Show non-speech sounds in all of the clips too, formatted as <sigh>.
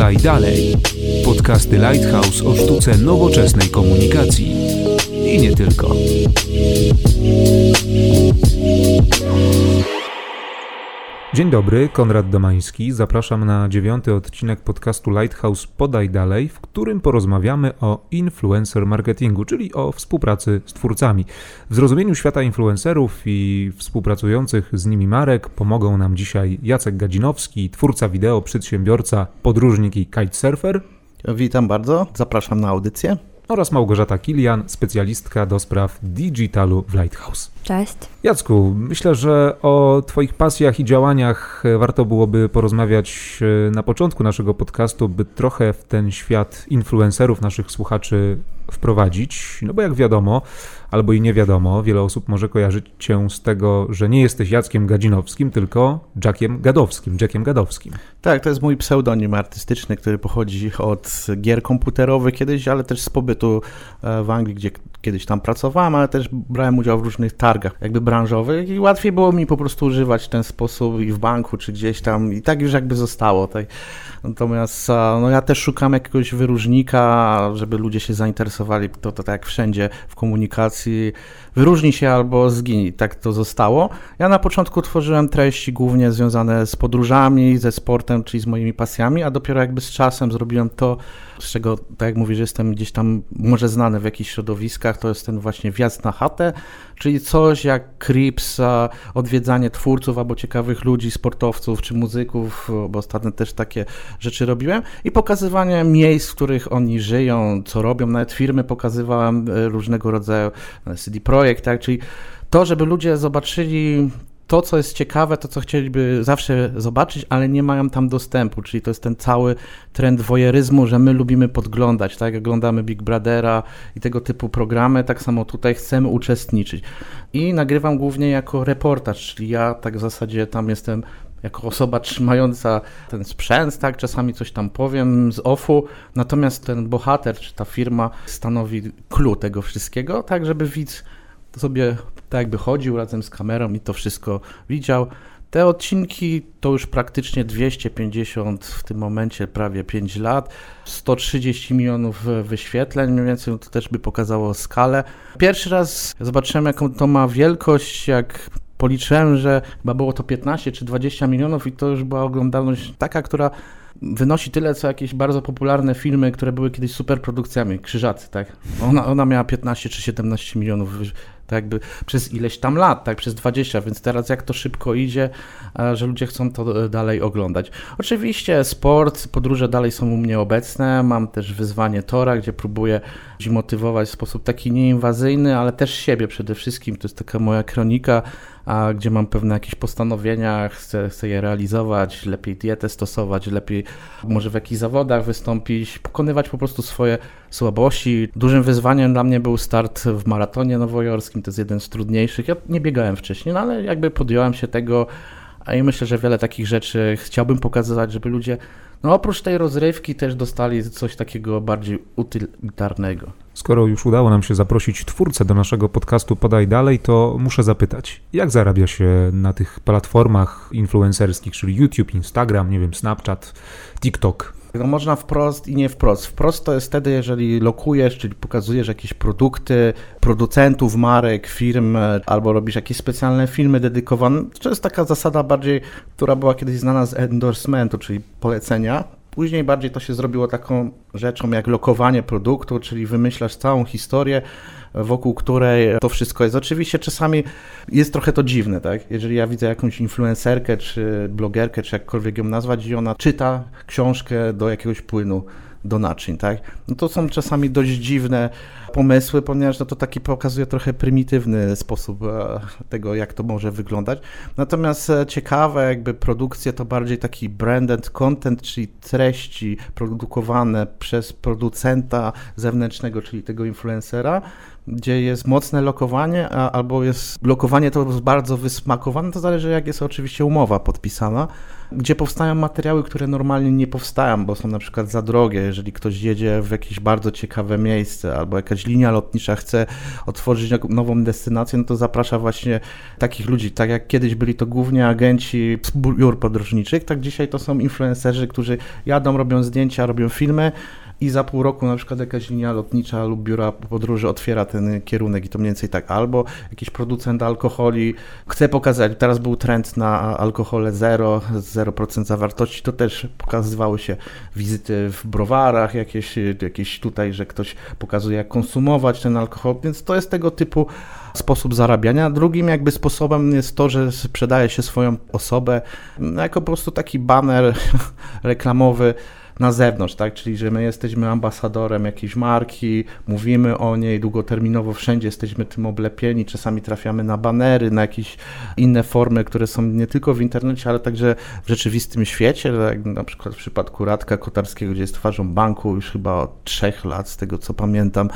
Podaj dalej. Podcasty Lighthouse o sztuce nowoczesnej komunikacji. I nie tylko. Dzień dobry, Konrad Domański. Zapraszam na dziewiąty odcinek podcastu Lighthouse Podaj Dalej, w którym porozmawiamy o influencer marketingu, czyli o współpracy z twórcami. W zrozumieniu świata influencerów i współpracujących z nimi marek pomogą nam dzisiaj Jacek Gadzinowski, twórca wideo, przedsiębiorca, podróżnik i kitesurfer. Witam bardzo, zapraszam na audycję oraz Małgorzata Kilian, specjalistka do spraw digitalu w Lighthouse. Cześć. Jacku, myślę, że o Twoich pasjach i działaniach warto byłoby porozmawiać e, na początku naszego podcastu, by trochę w ten świat influencerów naszych słuchaczy wprowadzić. No bo jak wiadomo, albo i nie wiadomo, wiele osób może kojarzyć cię z tego, że nie jesteś Jackiem Gadzinowskim, tylko Jackiem Gadowskim, Jackiem Gadowskim. Tak, to jest mój pseudonim artystyczny, który pochodzi od gier komputerowych kiedyś, ale też z pobytu e, w Anglii, gdzie kiedyś tam pracowałem, ale też brałem udział w różnych targach jakby branżowych i łatwiej było mi po prostu używać w ten sposób i w banku, czy gdzieś tam i tak już jakby zostało. Tak. Natomiast no ja też szukam jakiegoś wyróżnika, żeby ludzie się zainteresowali, to, to tak jak wszędzie w komunikacji, wyróżni się albo zginie, tak to zostało. Ja na początku tworzyłem treści głównie związane z podróżami, ze sportem, czyli z moimi pasjami, a dopiero jakby z czasem zrobiłem to, z czego, tak jak mówisz, jestem gdzieś tam może znany w jakichś środowiskach, to jest ten właśnie wjazd na chatę, czyli coś jak Crips, odwiedzanie twórców albo ciekawych ludzi, sportowców czy muzyków, bo ostatnio też takie rzeczy robiłem. I pokazywanie miejsc, w których oni żyją, co robią, nawet firmy pokazywałem e, różnego rodzaju e, CD Projekt, tak, czyli to, żeby ludzie zobaczyli to, co jest ciekawe, to, co chcieliby zawsze zobaczyć, ale nie mają tam dostępu, czyli to jest ten cały trend wojeryzmu, że my lubimy podglądać, tak, oglądamy Big Brothera i tego typu programy, tak samo tutaj chcemy uczestniczyć. I nagrywam głównie jako reportaż, czyli ja tak w zasadzie tam jestem jako osoba trzymająca ten sprzęt, tak, czasami coś tam powiem z offu, natomiast ten bohater, czy ta firma stanowi clue tego wszystkiego, tak, żeby widz sobie tak jakby chodził razem z kamerą i to wszystko widział. Te odcinki to już praktycznie 250 w tym momencie, prawie 5 lat, 130 milionów wyświetleń, mniej więcej to też by pokazało skalę. Pierwszy raz zobaczyłem, jaką to ma wielkość, jak policzyłem, że chyba było to 15 czy 20 milionów i to już była oglądalność taka, która wynosi tyle, co jakieś bardzo popularne filmy, które były kiedyś superprodukcjami, Krzyżacy, tak? Ona, ona miała 15 czy 17 milionów tak jakby przez ileś tam lat, tak przez 20, więc teraz jak to szybko idzie, że ludzie chcą to e, dalej oglądać. Oczywiście sport, podróże dalej są u mnie obecne, mam też wyzwanie Tora, gdzie próbuję motywować w sposób taki nieinwazyjny, ale też siebie przede wszystkim, to jest taka moja kronika, a gdzie mam pewne jakieś postanowienia, chcę, chcę je realizować, lepiej dietę stosować, lepiej może w jakichś zawodach wystąpić, pokonywać po prostu swoje słabości. Dużym wyzwaniem dla mnie był start w maratonie nowojorskim, to jest jeden z trudniejszych. Ja nie biegałem wcześniej, no ale jakby podjąłem się tego i myślę, że wiele takich rzeczy chciałbym pokazywać, żeby ludzie no oprócz tej rozrywki też dostali coś takiego bardziej utylitarnego. Skoro już udało nam się zaprosić twórcę do naszego podcastu Podaj Dalej, to muszę zapytać, jak zarabia się na tych platformach influencerskich, czyli YouTube, Instagram, nie wiem, Snapchat, TikTok? No można wprost i nie wprost. Wprost to jest wtedy, jeżeli lokujesz, czyli pokazujesz jakieś produkty producentów, marek, firm, albo robisz jakieś specjalne filmy dedykowane. To jest taka zasada bardziej, która była kiedyś znana z endorsementu, czyli polecenia. Później bardziej to się zrobiło taką rzeczą jak lokowanie produktu, czyli wymyślasz całą historię, wokół której to wszystko jest. Oczywiście czasami jest trochę to dziwne, tak? Jeżeli ja widzę jakąś influencerkę, czy blogerkę, czy jakkolwiek ją nazwać i ona czyta książkę do jakiegoś płynu, do naczyń, tak? No to są czasami dość dziwne pomysły, ponieważ no to taki pokazuje trochę prymitywny sposób e, tego, jak to może wyglądać. Natomiast e, ciekawe jakby produkcje to bardziej taki branded content, czyli treści produkowane przez producenta zewnętrznego, czyli tego influencera, gdzie jest mocne lokowanie, a, albo jest lokowanie to bardzo wysmakowane, to zależy jak jest oczywiście umowa podpisana, gdzie powstają materiały, które normalnie nie powstają, bo są na przykład za drogie. jeżeli ktoś jedzie w jakieś bardzo ciekawe miejsce albo jakaś linia lotnicza chce otworzyć nową destynację, no to zaprasza właśnie takich ludzi, tak jak kiedyś byli to głównie agenci biur podróżniczych, tak dzisiaj to są influencerzy, którzy jadą, robią zdjęcia, robią filmy, i za pół roku na przykład jakaś linia lotnicza lub biura podróży otwiera ten kierunek i to mniej więcej tak, albo jakiś producent alkoholi chce pokazać, teraz był trend na alkohole zero, 0% zawartości, to też pokazywały się wizyty w browarach, jakieś, jakieś tutaj, że ktoś pokazuje jak konsumować ten alkohol, więc to jest tego typu sposób zarabiania. Drugim jakby sposobem jest to, że sprzedaje się swoją osobę jako po prostu taki baner <laughs> reklamowy na zewnątrz, tak? Czyli, że my jesteśmy ambasadorem jakiejś marki, mówimy o niej długoterminowo, wszędzie jesteśmy tym oblepieni, czasami trafiamy na banery, na jakieś inne formy, które są nie tylko w internecie, ale także w rzeczywistym świecie, jak na przykład w przypadku Radka Kotarskiego, gdzie jest twarzą banku już chyba od trzech lat, z tego co pamiętam,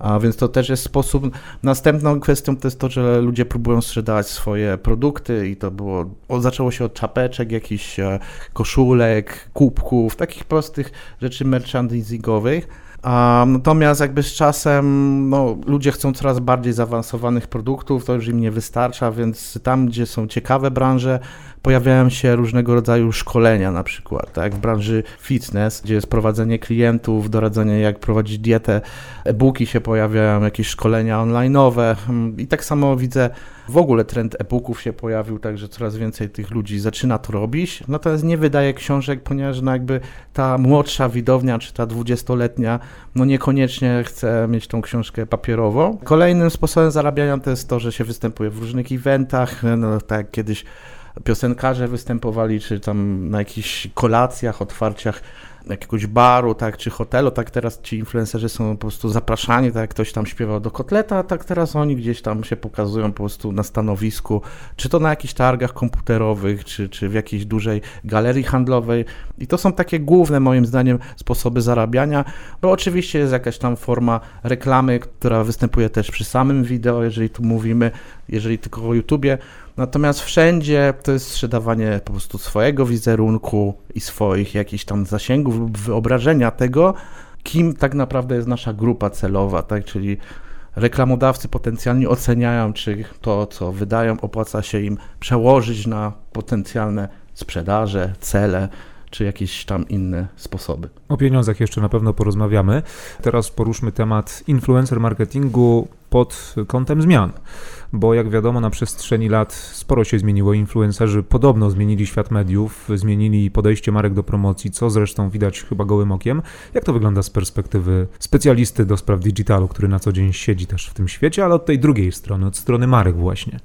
a więc to też jest sposób. Następną kwestią to jest to, że ludzie próbują sprzedawać swoje produkty i to było, zaczęło się od czapeczek, jakichś e, koszulek, kubków, takich prostych rzeczy merchandisingowych. Natomiast jakby z czasem no, ludzie chcą coraz bardziej zaawansowanych produktów, to już im nie wystarcza, więc tam, gdzie są ciekawe branże, pojawiają się różnego rodzaju szkolenia na przykład, tak, w branży fitness, gdzie jest prowadzenie klientów, doradzenie jak prowadzić dietę, e-booki się pojawiają, jakieś szkolenia online'owe. I tak samo widzę, w ogóle trend e-booków się pojawił, także coraz więcej tych ludzi zaczyna to robić, natomiast nie wydaje książek, ponieważ no jakby ta młodsza widownia, czy ta dwudziestoletnia, no niekoniecznie chce mieć tą książkę papierową. Kolejnym sposobem zarabiania to jest to, że się występuje w różnych eventach, no tak jak kiedyś piosenkarze występowali, czy tam na jakichś kolacjach, otwarciach jakiegoś baru, tak, czy hotelu, tak teraz ci influencerzy są po prostu zapraszani, tak jak ktoś tam śpiewał do kotleta, tak teraz oni gdzieś tam się pokazują po prostu na stanowisku, czy to na jakichś targach komputerowych, czy, czy w jakiejś dużej galerii handlowej. I to są takie główne moim zdaniem sposoby zarabiania, bo oczywiście jest jakaś tam forma reklamy, która występuje też przy samym wideo, jeżeli tu mówimy, jeżeli tylko o YouTubie, Natomiast wszędzie to jest sprzedawanie po prostu swojego wizerunku i swoich jakichś tam zasięgów lub wyobrażenia tego, kim tak naprawdę jest nasza grupa celowa, tak? Czyli reklamodawcy potencjalnie oceniają, czy to, co wydają, opłaca się im przełożyć na potencjalne sprzedaże, cele czy jakieś tam inne sposoby. O pieniądzach jeszcze na pewno porozmawiamy. Teraz poruszmy temat influencer marketingu pod kątem zmian bo jak wiadomo na przestrzeni lat sporo się zmieniło. Influencerzy podobno zmienili świat mediów, zmienili podejście marek do promocji, co zresztą widać chyba gołym okiem. Jak to wygląda z perspektywy specjalisty do spraw digitalu, który na co dzień siedzi też w tym świecie, ale od tej drugiej strony, od strony marek właśnie?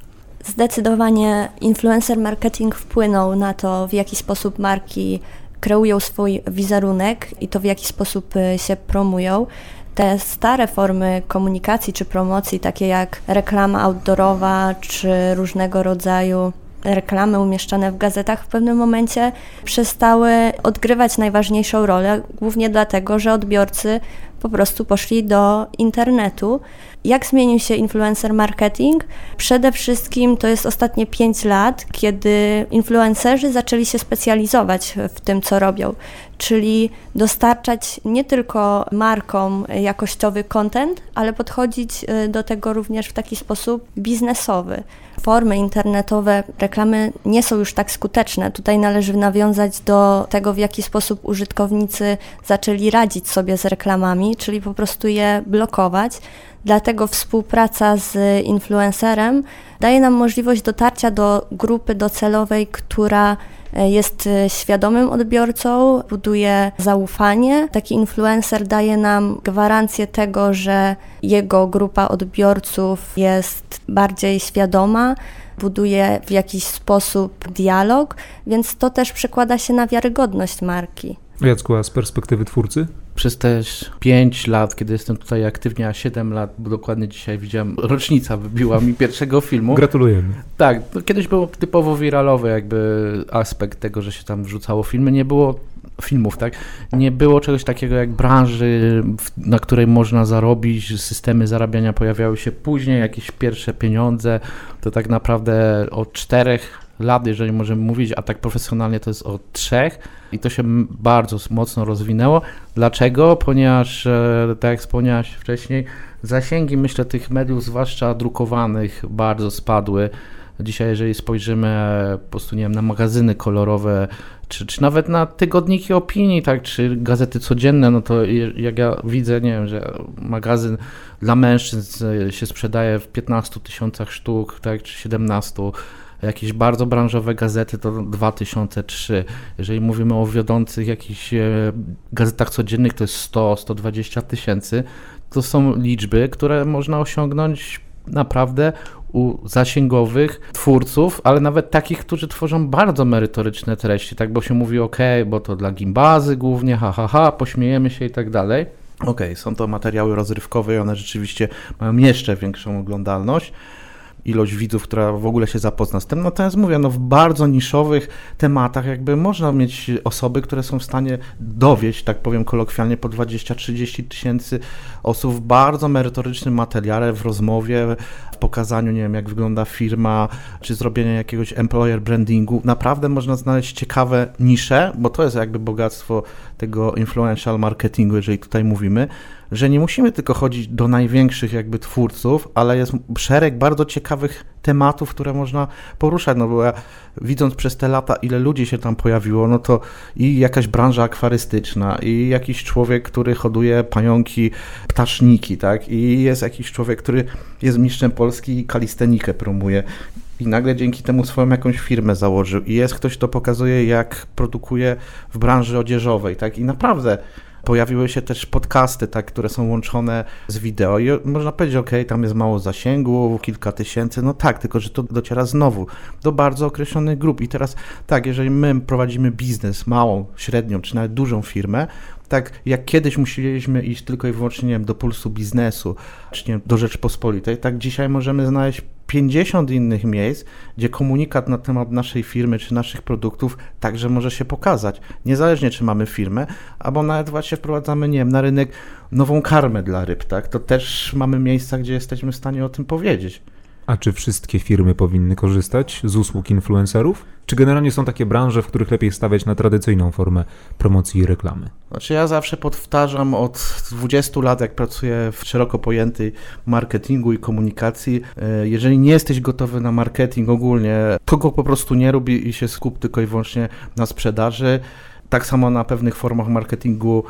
Zdecydowanie influencer marketing wpłynął na to, w jaki sposób marki kreują swój wizerunek i to w jaki sposób y, się promują. Te stare formy komunikacji czy promocji, takie jak reklama outdoorowa czy różnego rodzaju reklamy umieszczane w gazetach w pewnym momencie przestały odgrywać najważniejszą rolę, głównie dlatego, że odbiorcy po prostu poszli do internetu. Jak zmienił się influencer marketing? Przede wszystkim to jest ostatnie 5 lat, kiedy influencerzy zaczęli się specjalizować w tym, co robią, czyli dostarczać nie tylko markom jakościowy content, ale podchodzić y, do tego również w taki sposób biznesowy. Formy internetowe reklamy nie są już tak skuteczne. Tutaj należy nawiązać do tego, w jaki sposób użytkownicy zaczęli radzić sobie z reklamami, czyli po prostu je blokować. Dlatego współpraca z influencerem daje nam możliwość dotarcia do grupy docelowej, która e, jest e, świadomym odbiorcą, buduje zaufanie. Taki influencer daje nam gwarancję tego, że jego grupa odbiorców jest bardziej świadoma, buduje w jakiś sposób dialog, więc to też przekłada się na wiarygodność marki. Jacku, a z perspektywy twórcy? Przez te 5 lat, kiedy jestem tutaj aktywnie, a 7 lat, bo dokładnie dzisiaj widziałem, rocznica wybiła mi pierwszego filmu. Gratulujemy. Tak, no kiedyś był typowo wiralowy jakby aspekt tego, że się tam wrzucało filmy. Nie było filmów, tak? Nie było czegoś takiego jak branży, na której można zarobić, systemy zarabiania pojawiały się później, jakieś pierwsze pieniądze. To tak naprawdę od czterech lat, jeżeli możemy mówić, a tak profesjonalnie to jest od trzech i to się bardzo mocno rozwinęło. Dlaczego? Ponieważ, e, tak jak wspomniałeś wcześniej, zasięgi, myślę, tych mediów, zwłaszcza drukowanych, bardzo spadły. Dzisiaj, jeżeli spojrzymy po prostu, nie wiem, na magazyny kolorowe, czy, czy nawet na tygodniki opinii, tak, czy gazety codzienne, no to jak ja widzę, nie wiem, że magazyn dla mężczyzn się sprzedaje w 15 tysiącach sztuk, tak, czy 17, jakieś bardzo branżowe gazety to 2003. Jeżeli mówimy o wiodących jakichś e, gazetach codziennych, to jest 100-120 tysięcy. To są liczby, które można osiągnąć naprawdę u zasięgowych twórców, ale nawet takich, którzy tworzą bardzo merytoryczne treści, tak, bo się mówi, ok, bo to dla gimbazy głównie, ha, ha, ha, pośmiejemy się i tak dalej. Okej, okay, są to materiały rozrywkowe i one rzeczywiście mają jeszcze większą oglądalność ilość widzów, która w ogóle się zapozna z tym. Natomiast mówię, no w bardzo niszowych tematach jakby można mieć osoby, które są w stanie dowieść, tak powiem kolokwialnie, po 20-30 tysięcy osób w bardzo merytorycznym materiale, w rozmowie, w pokazaniu, nie wiem, jak wygląda firma, czy zrobienie jakiegoś employer brandingu. Naprawdę można znaleźć ciekawe nisze, bo to jest jakby bogactwo tego influential marketingu, jeżeli tutaj mówimy, że nie musimy tylko chodzić do największych jakby twórców, ale jest szereg bardzo ciekawych tematów, które można poruszać, no bo ja widząc przez te lata, ile ludzi się tam pojawiło, no to i jakaś branża akwarystyczna, i jakiś człowiek, który hoduje pająki, ptaszniki, tak, i jest jakiś człowiek, który jest mistrzem Polski i kalistenikę promuje, i nagle dzięki temu swoją jakąś firmę założył. I jest ktoś, kto pokazuje, jak produkuje w branży odzieżowej, tak? I naprawdę pojawiły się też podcasty, tak, które są łączone z wideo i można powiedzieć, ok, tam jest mało zasięgu, kilka tysięcy, no tak, tylko że to dociera znowu do bardzo określonych grup. I teraz tak, jeżeli my prowadzimy biznes, małą, średnią, czy nawet dużą firmę, tak jak kiedyś musieliśmy iść tylko i wyłącznie wiem, do pulsu biznesu, czy nie, do Rzeczpospolitej, tak dzisiaj możemy znaleźć 50 innych miejsc, gdzie komunikat na temat naszej firmy czy naszych produktów także może się pokazać. Niezależnie czy mamy firmę, albo nawet właśnie wprowadzamy, nie wiem, na rynek nową karmę dla ryb, tak? To też mamy miejsca, gdzie jesteśmy w stanie o tym powiedzieć. A czy wszystkie firmy powinny korzystać z usług influencerów? Czy generalnie są takie branże, w których lepiej stawiać na tradycyjną formę promocji i reklamy? Znaczy ja zawsze powtarzam od 20 lat, jak pracuję w szeroko pojętej marketingu i komunikacji, e, jeżeli nie jesteś gotowy na marketing ogólnie, to go po prostu nie rób i się skup tylko i wyłącznie na sprzedaży. Tak samo na pewnych formach marketingu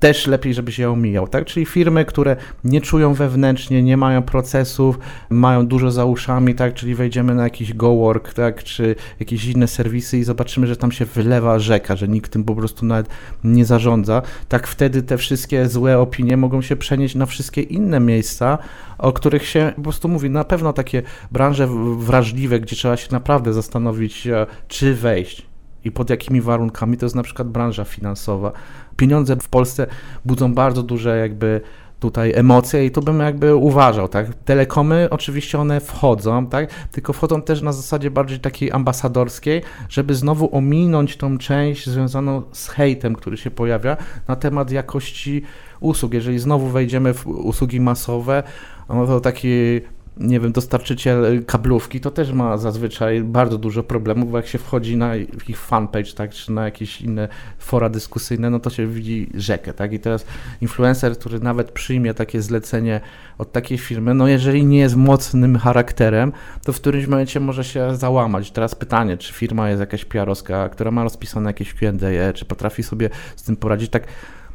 też lepiej, żeby się omijał, tak? Czyli firmy, które nie czują wewnętrznie, nie mają procesów, mają dużo za uszami, tak? Czyli wejdziemy na jakiś GoWork, tak? Czy jakieś inne serwisy i zobaczymy, że tam się wylewa rzeka, że nikt tym po prostu nawet nie zarządza. Tak wtedy te wszystkie złe opinie mogą się przenieść na wszystkie inne miejsca, o których się po prostu mówi. Na pewno takie branże wrażliwe, gdzie trzeba się naprawdę zastanowić, e, czy wejść i pod jakimi warunkami, to jest na przykład branża finansowa. Pieniądze w Polsce budzą bardzo duże jakby tutaj emocje i tu bym jakby uważał, tak? Telekomy oczywiście one wchodzą, tak? Tylko wchodzą też na zasadzie bardziej takiej ambasadorskiej, żeby znowu ominąć tą część związaną z hejtem, który się pojawia na temat jakości usług. Jeżeli znowu wejdziemy w usługi masowe, no to taki nie wiem, dostarczyciel kablówki, to też ma zazwyczaj bardzo dużo problemów, bo jak się wchodzi na ich fanpage, tak, czy na jakieś inne fora dyskusyjne, no to się widzi rzekę, tak, i teraz influencer, który nawet przyjmie takie zlecenie od takiej firmy, no jeżeli nie jest mocnym charakterem, to w którymś momencie może się załamać. Teraz pytanie, czy firma jest jakaś PR-owska, która ma rozpisane jakieś Q&A, czy potrafi sobie z tym poradzić, tak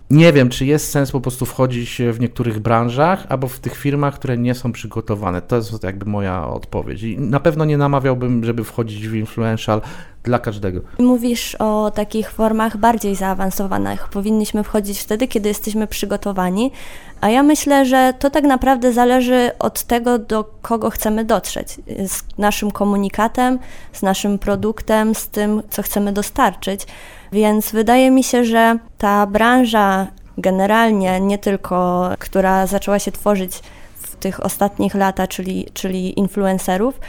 nie wiem, czy jest sens po prostu wchodzić w niektórych branżach albo w tych firmach, które nie są przygotowane. To jest jakby moja odpowiedź. I na pewno nie namawiałbym, żeby wchodzić w influential dla każdego. Mówisz o takich formach bardziej zaawansowanych. Powinniśmy wchodzić wtedy, kiedy jesteśmy przygotowani, a ja myślę, że to tak naprawdę zależy od tego, do kogo chcemy dotrzeć. Z naszym komunikatem, z naszym produktem, z tym, co chcemy dostarczyć. Więc wydaje mi się, że ta branża generalnie, nie tylko, która zaczęła się tworzyć w tych ostatnich latach, czyli, czyli influencerów,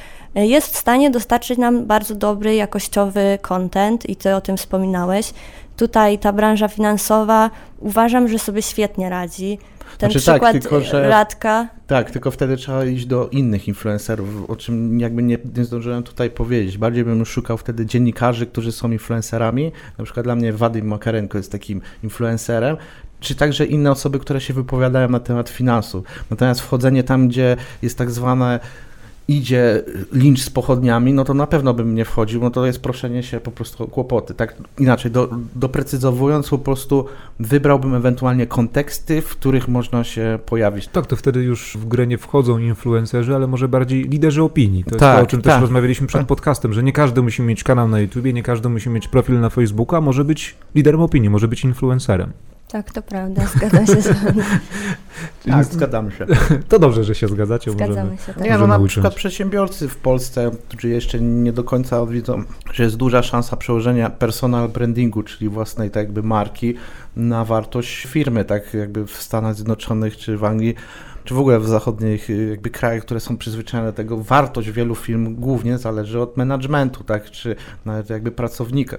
jest w stanie dostarczyć nam bardzo dobry, jakościowy content i ty o tym wspominałeś. Tutaj ta branża finansowa uważam, że sobie świetnie radzi. Ten Znaczy tak, przykład tylko że- Radka, Tak, tylko wtedy trzeba iść do innych influencerów, o czym jakby nie, nie zdążyłem tutaj powiedzieć. Bardziej bym szukał wtedy dziennikarzy, którzy są influencerami. Na przykład dla mnie Wadim Makarenko jest takim influencerem, czy także inne osoby, które się wypowiadają na temat finansów. Natomiast wchodzenie tam, gdzie jest tak zwane idzie lincz z pochodniami, no to na pewno bym nie wchodził, no to jest proszenie się po prostu o kłopoty. Tak inaczej, do, doprecyzowując, po prostu wybrałbym ewentualnie konteksty, w których można się pojawić. Tak, to wtedy już w grę nie wchodzą influencerzy, ale może bardziej liderzy opinii. To jest Tak, to, o czym też tak. rozmawialiśmy przed podcastem, że nie każdy musi mieć kanał na YouTubie, nie każdy musi mieć profil na Facebooku, a może być liderem opinii, może być influencerem. Tak to prawda, <laughs> zgadzam się z wami. Tak, zgadzamy się. <laughs> To dobrze, że się zgadzacie. Zgadzamy możemy- się, tak. Nie, no na przykład przedsiębiorcy w Polsce, którzy jeszcze nie do końca widzą, że jest duża szansa przełożenia personal brandingu, czyli własnej tak jakby marki na wartość firmy, tak jakby w Stanach Zjednoczonych czy w Anglii, czy w ogóle w zachodnich y, jakby krajach, które są przyzwyczajone do tego, wartość wielu firm głównie zależy od managementu, tak, czy nawet jakby pracownika.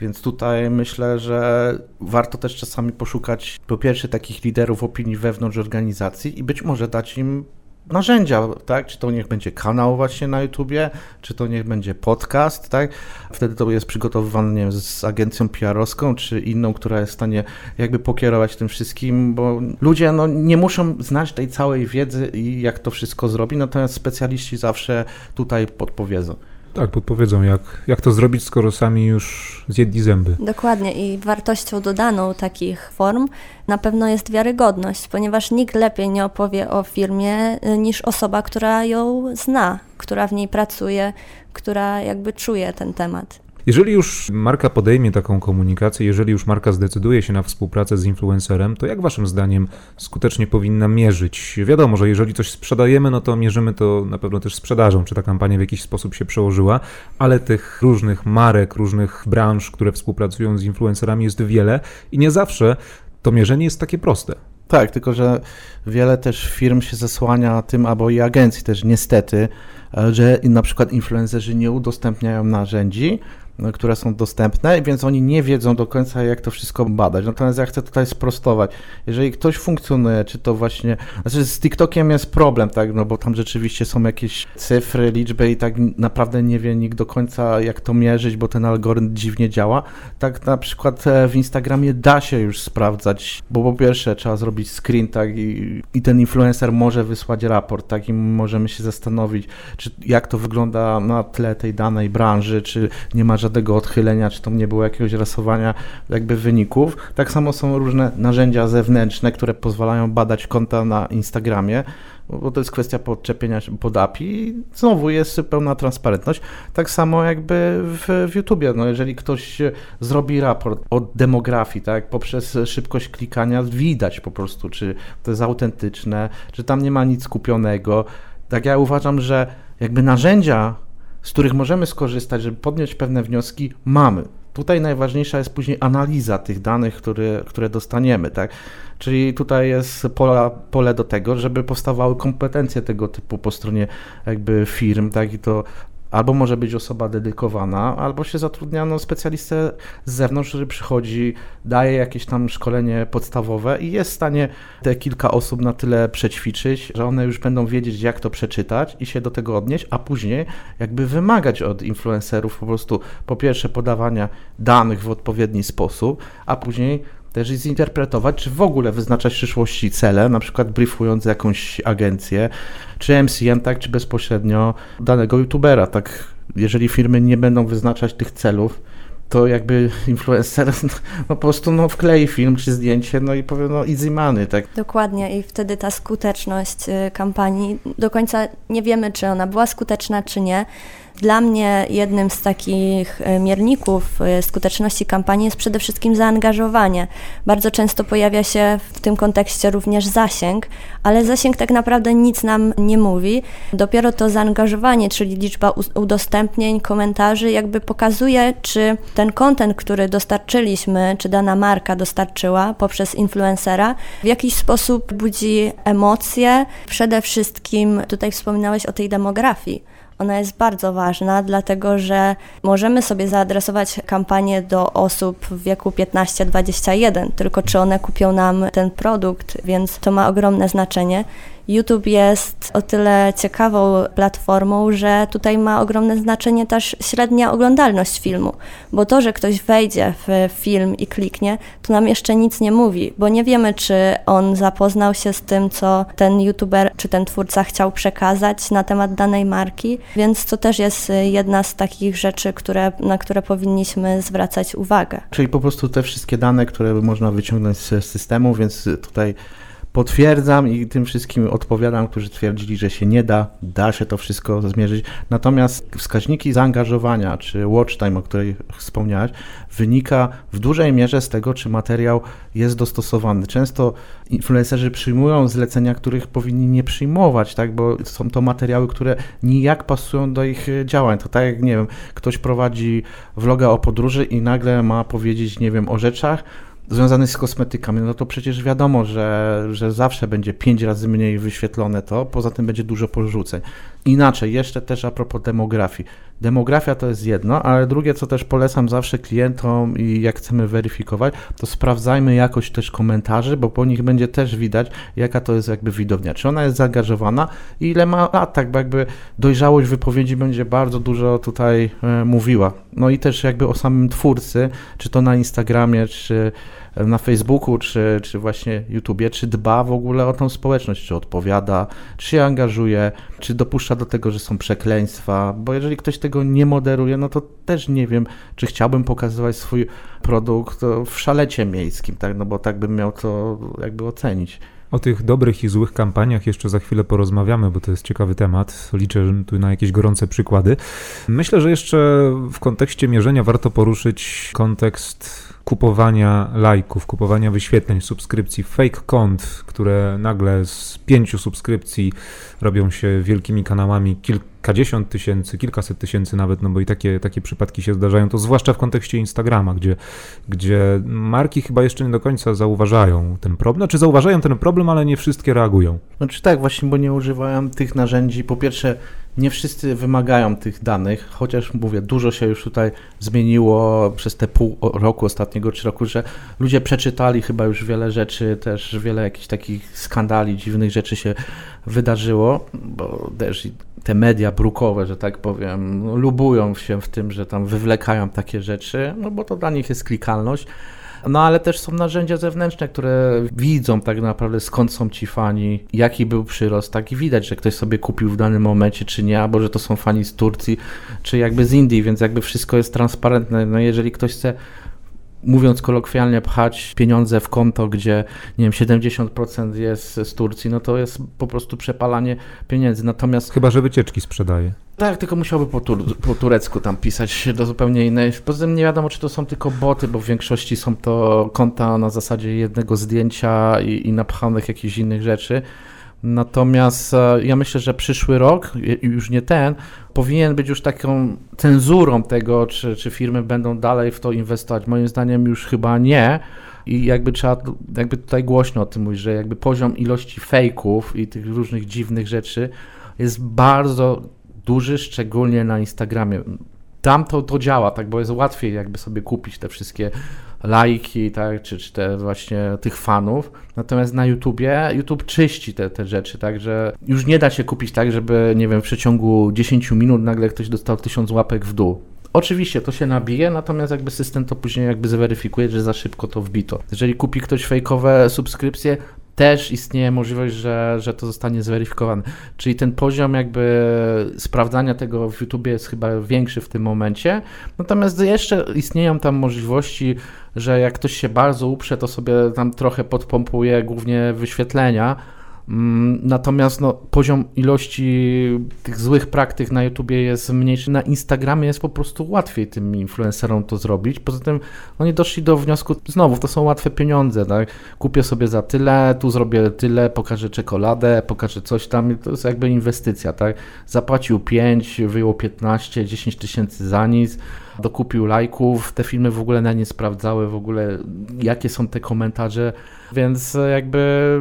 Więc tutaj myślę, że warto też czasami poszukać po pierwsze takich liderów opinii wewnątrz organizacji i być może dać im narzędzia, tak? Czy to niech będzie kanał właśnie na YouTubie, czy to niech będzie podcast, tak? Wtedy to jest przygotowywane nie wiem, z agencją PR-owską, czy inną, która jest w stanie jakby pokierować tym wszystkim, bo ludzie no, nie muszą znać tej całej wiedzy i jak to wszystko zrobi, natomiast specjaliści zawsze tutaj podpowiedzą. Tak, podpowiedzą, jak, jak to zrobić, skoro sami już zjedli zęby. Dokładnie i wartością dodaną takich form na pewno jest wiarygodność, ponieważ nikt lepiej nie opowie o firmie y, niż osoba, która ją zna, która w niej pracuje, która jakby czuje ten temat. Jeżeli już marka podejmie taką komunikację, jeżeli już marka zdecyduje się na współpracę z influencerem, to jak waszym zdaniem skutecznie powinna mierzyć? Wiadomo, że jeżeli coś sprzedajemy, no to mierzymy to na pewno też sprzedażą, czy ta kampania w jakiś sposób się przełożyła, ale tych różnych marek, różnych branż, które współpracują z influencerami jest wiele i nie zawsze to mierzenie jest takie proste. Tak, tylko że wiele też firm się zasłania tym, albo i agencji też niestety, e, że na przykład influencerzy nie udostępniają narzędzi, które są dostępne, więc oni nie wiedzą do końca, jak to wszystko badać. Natomiast ja chcę tutaj sprostować. Jeżeli ktoś funkcjonuje, czy to właśnie. Znaczy, z TikTokiem jest problem, tak, no bo tam rzeczywiście są jakieś cyfry, liczby i tak naprawdę nie wie nikt do końca, jak to mierzyć, bo ten algorytm dziwnie działa. Tak na przykład e, w Instagramie da się już sprawdzać, bo po pierwsze trzeba zrobić screen, tak, i, i ten influencer może wysłać raport, tak, i możemy się zastanowić, czy jak to wygląda na tle tej danej branży, czy nie ma żadnego odchylenia, czy tam nie było jakiegoś rasowania jakby wyników. Tak samo są różne narzędzia zewnętrzne, które pozwalają badać konta na Instagramie, bo to jest kwestia podczepienia pod API i znowu jest pełna transparentność. Tak samo jakby w, w YouTubie, no jeżeli ktoś zrobi raport o demografii, tak, poprzez szybkość klikania widać po prostu, czy to jest autentyczne, czy tam nie ma nic kupionego. Tak ja uważam, że jakby narzędzia, z których możemy skorzystać, żeby podjąć pewne wnioski, mamy. Tutaj najważniejsza jest później analiza tych danych, które, które dostaniemy, tak? Czyli tutaj jest pola, pole do tego, żeby powstawały kompetencje tego typu po stronie jakby firm, tak? I to albo może być osoba dedykowana, albo się zatrudniano specjalistę z zewnątrz, który przychodzi, daje jakieś tam szkolenie podstawowe i jest w stanie te kilka osób na tyle przećwiczyć, że one już będą wiedzieć, jak to przeczytać i się do tego odnieść, a później jakby wymagać od influencerów po prostu po pierwsze podawania danych w odpowiedni sposób, a później też zinterpretować, czy w ogóle wyznaczać w przyszłości cele, na przykład briefując jakąś agencję, czy MCN, tak, czy bezpośrednio danego youtubera, tak, jeżeli firmy nie będą wyznaczać tych celów, to jakby influencer <laughs> no, po prostu no, wklei film czy zdjęcie, no i powie, no easy money, tak. Dokładnie i wtedy ta skuteczność y, kampanii, do końca nie wiemy, czy ona była skuteczna, czy nie. Dla mnie jednym z takich y, mierników y, skuteczności kampanii jest przede wszystkim zaangażowanie. Bardzo często pojawia się w tym kontekście również zasięg, ale zasięg tak naprawdę nic nam nie mówi. Dopiero to zaangażowanie, czyli liczba udostępnień, komentarzy, jakby pokazuje, czy ten kontent, który dostarczyliśmy, czy dana marka dostarczyła poprzez influencera, w jakiś sposób budzi emocje. Przede wszystkim tutaj wspominałeś o tej demografii ona jest bardzo ważna, dlatego że możemy sobie zaadresować kampanię do osób w wieku 15-21, tylko czy one kupią nam ten produkt, więc to ma ogromne znaczenie. YouTube jest o tyle ciekawą platformą, że tutaj ma ogromne znaczenie też średnia oglądalność filmu, bo to, że ktoś wejdzie w film i kliknie, to nam jeszcze nic nie mówi, bo nie wiemy, czy on zapoznał się z tym, co ten YouTuber czy ten twórca chciał przekazać na temat danej marki, więc to też jest jedna z takich rzeczy, które, na które powinniśmy zwracać uwagę. Czyli po prostu te wszystkie dane, które można wyciągnąć z systemu, więc tutaj potwierdzam i tym wszystkim odpowiadam, którzy twierdzili, że się nie da, da się to wszystko zmierzyć. Natomiast wskaźniki zaangażowania, czy watch time, o której wspomniałeś, wynika w dużej mierze z tego, czy materiał jest dostosowany. Często influencerzy przyjmują zlecenia, których powinni nie przyjmować, tak, bo są to materiały, które nijak pasują do ich działań. To tak jak, nie wiem, ktoś prowadzi vloga o podróży i nagle ma powiedzieć, nie wiem, o rzeczach, związany z kosmetykami, no to przecież wiadomo, że, że zawsze będzie pięć razy mniej wyświetlone to, poza tym będzie dużo porzuceń. Inaczej, jeszcze też a propos demografii. Demografia to jest jedno, ale drugie, co też polecam zawsze klientom i jak chcemy weryfikować, to sprawdzajmy jakość też komentarzy, bo po nich będzie też widać, jaka to jest jakby widownia. Czy ona jest zaangażowana i ile ma lat, tak bo jakby dojrzałość wypowiedzi będzie bardzo dużo tutaj e, mówiła. No i też jakby o samym twórcy, czy to na Instagramie, czy na Facebooku, czy, czy właśnie YouTubie, czy dba w ogóle o tą społeczność, czy odpowiada, czy się angażuje, czy dopuszcza do tego, że są przekleństwa, bo jeżeli ktoś tego nie moderuje, no to też nie wiem, czy chciałbym pokazywać swój produkt w szalecie miejskim, tak, no bo tak bym miał to jakby ocenić. O tych dobrych i złych kampaniach jeszcze za chwilę porozmawiamy, bo to jest ciekawy temat. Liczę tu na jakieś gorące przykłady. Myślę, że jeszcze w kontekście mierzenia warto poruszyć kontekst kupowania lajków, kupowania wyświetleń, subskrypcji, fake kont, które nagle z pięciu subskrypcji robią się wielkimi kanałami, kilkadziesiąt tysięcy, kilkaset tysięcy nawet, no bo i takie, takie przypadki się zdarzają, to zwłaszcza w kontekście Instagrama, gdzie, gdzie marki chyba jeszcze nie do końca zauważają ten problem, znaczy zauważają ten problem, ale nie wszystkie reagują. Znaczy tak, właśnie, bo nie używają tych narzędzi, po pierwsze nie wszyscy wymagają tych danych, chociaż mówię, dużo się już tutaj zmieniło przez te pół roku ostatniego czy roku, że ludzie przeczytali chyba już wiele rzeczy, też wiele jakichś takich skandali, dziwnych rzeczy się wydarzyło, bo też te media brukowe, że tak powiem, lubują się w tym, że tam wywlekają takie rzeczy, no bo to dla nich jest klikalność. No ale też są narzędzia zewnętrzne, które widzą tak naprawdę skąd są ci fani, jaki był przyrost, tak i widać, że ktoś sobie kupił w danym momencie, czy nie, albo że to są fani z Turcji, czy jakby z Indii, więc jakby wszystko jest transparentne. No jeżeli ktoś chce mówiąc kolokwialnie, pchać pieniądze w konto, gdzie nie wiem, 70% jest z Turcji, no to jest po prostu przepalanie pieniędzy. Natomiast. Chyba, że wycieczki sprzedaje. Tak, tylko musiałby po, tur po turecku tam pisać do zupełnie innej. Poza tym nie wiadomo, czy to są tylko boty, bo w większości są to konta na zasadzie jednego zdjęcia i, i napchanych jakichś innych rzeczy. Natomiast e, ja myślę, że przyszły rok, już nie ten, powinien być już taką cenzurą tego, czy, czy firmy będą dalej w to inwestować. Moim zdaniem już chyba nie. I jakby trzeba jakby tutaj głośno o tym mówić, że jakby poziom ilości fejków i tych różnych dziwnych rzeczy jest bardzo duży, szczególnie na Instagramie. Tam to, to działa, tak, bo jest łatwiej jakby sobie kupić te wszystkie lajki, tak, czy, czy te właśnie tych fanów. Natomiast na YouTubie, YouTube czyści te, te rzeczy, tak, że już nie da się kupić tak, żeby, nie wiem, w przeciągu 10 minut nagle ktoś dostał 1000 łapek w dół. Oczywiście to się nabije, natomiast jakby system to później jakby zweryfikuje, że za szybko to wbito. Jeżeli kupi ktoś fejkowe subskrypcje, też istnieje możliwość, że, że to zostanie zweryfikowane. Czyli ten poziom jakby sprawdzania tego w YouTube jest chyba większy w tym momencie. Natomiast jeszcze istnieją tam możliwości, że jak ktoś się bardzo uprze, to sobie tam trochę podpompuje głównie wyświetlenia natomiast no, poziom ilości tych złych praktyk na YouTubie jest mniejszy. Na Instagramie jest po prostu łatwiej tym influencerom to zrobić. Poza tym oni doszli do wniosku, znowu, to są łatwe pieniądze. Tak? Kupię sobie za tyle, tu zrobię tyle, pokażę czekoladę, pokażę coś tam. To jest jakby inwestycja. Tak? Zapłacił 5, wyjął 15, 10 tysięcy za nic dokupił lajków, te filmy w ogóle na nie sprawdzały, w ogóle jakie są te komentarze, więc jakby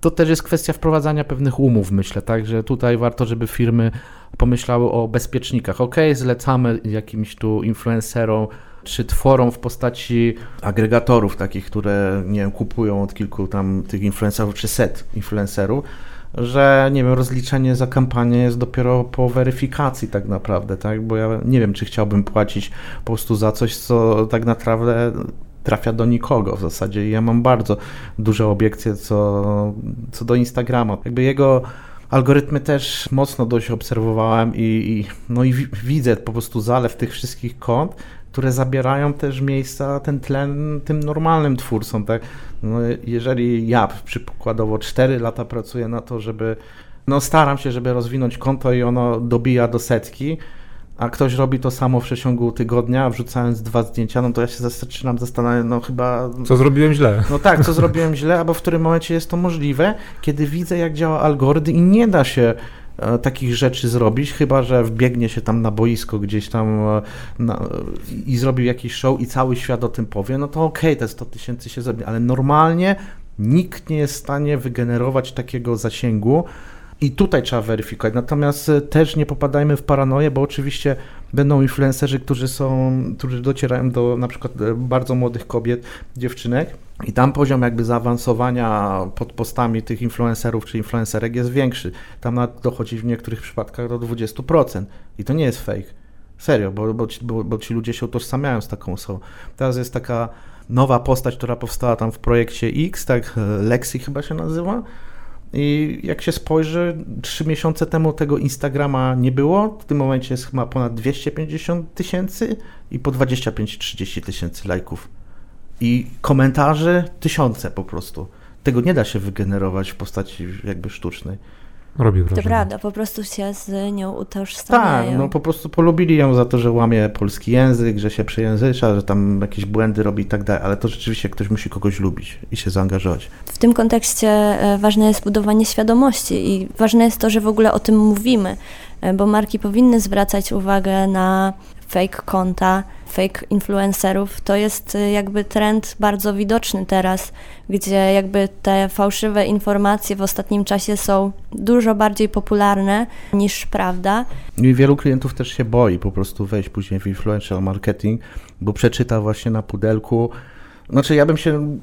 to też jest kwestia wprowadzania pewnych umów, myślę, tak, że tutaj warto, żeby firmy pomyślały o bezpiecznikach. Ok, zlecamy jakimś tu influencerom czy tworom w postaci agregatorów takich, które nie wiem, kupują od kilku tam tych influencerów, czy set influencerów, że nie wiem, rozliczenie za kampanię jest dopiero po weryfikacji tak naprawdę, tak? Bo ja nie wiem, czy chciałbym płacić po prostu za coś, co tak naprawdę trafia do nikogo w zasadzie. Ja mam bardzo duże obiekcje co, co do Instagrama. Jakby jego algorytmy też mocno dość obserwowałem i, i no i widzę po prostu zalew tych wszystkich kont, które zabierają też miejsca, ten tlen tym normalnym twórcom, tak? No, jeżeli ja przykładowo 4 lata pracuję na to, żeby, no staram się, żeby rozwinąć konto i ono dobija do setki, a ktoś robi to samo w przeciągu tygodnia, wrzucając dwa zdjęcia, no to ja się zaczynam zastanawiać, no chyba... Co zrobiłem źle? No tak, co zrobiłem źle, albo w którym momencie jest to możliwe, kiedy widzę, jak działa algorytm i nie da się takich rzeczy zrobić, chyba że wbiegnie się tam na boisko gdzieś tam e, na, i zrobił jakiś show i cały świat o tym powie, no to okej, okay, te 100 tysięcy się zrobi, ale normalnie nikt nie jest w stanie wygenerować takiego zasięgu, i tutaj trzeba weryfikować. Natomiast e, też nie popadajmy w paranoję, bo oczywiście będą influencerzy, którzy są, którzy docierają do na przykład bardzo młodych kobiet, dziewczynek i tam poziom jakby zaawansowania pod postami tych influencerów czy influencerek jest większy. Tam nawet dochodzi w niektórych przypadkach do 20%. I to nie jest fake. Serio, bo, bo, ci, bo, bo ci ludzie się utożsamiają z taką osobą. Teraz jest taka nowa postać, która powstała tam w projekcie X, tak, Lexi chyba się nazywa. I jak się spojrzy, trzy miesiące temu tego Instagrama nie było. W tym momencie jest chyba ponad 250 tysięcy i po 25-30 tysięcy lajków i komentarzy tysiące po prostu. Tego nie da się wygenerować w postaci jakby sztucznej. Robi wrażenie. To prawda, po prostu się z nią utożsamiają. Tak, no po prostu polubili ją za to, że łamie polski język, że się przejęzycza, że tam jakieś błędy robi i tak dalej, ale to rzeczywiście ktoś musi kogoś lubić i się zaangażować. W tym kontekście e, ważne jest budowanie świadomości i ważne jest to, że w ogóle o tym mówimy, e, bo marki powinny zwracać uwagę na fake konta, fake influencerów, to jest y, jakby trend bardzo widoczny teraz, gdzie jakby te fałszywe informacje w ostatnim czasie są dużo bardziej popularne niż prawda. I wielu klientów też się boi po prostu wejść później w influential marketing, bo przeczyta właśnie na pudelku znaczy, ja bym się.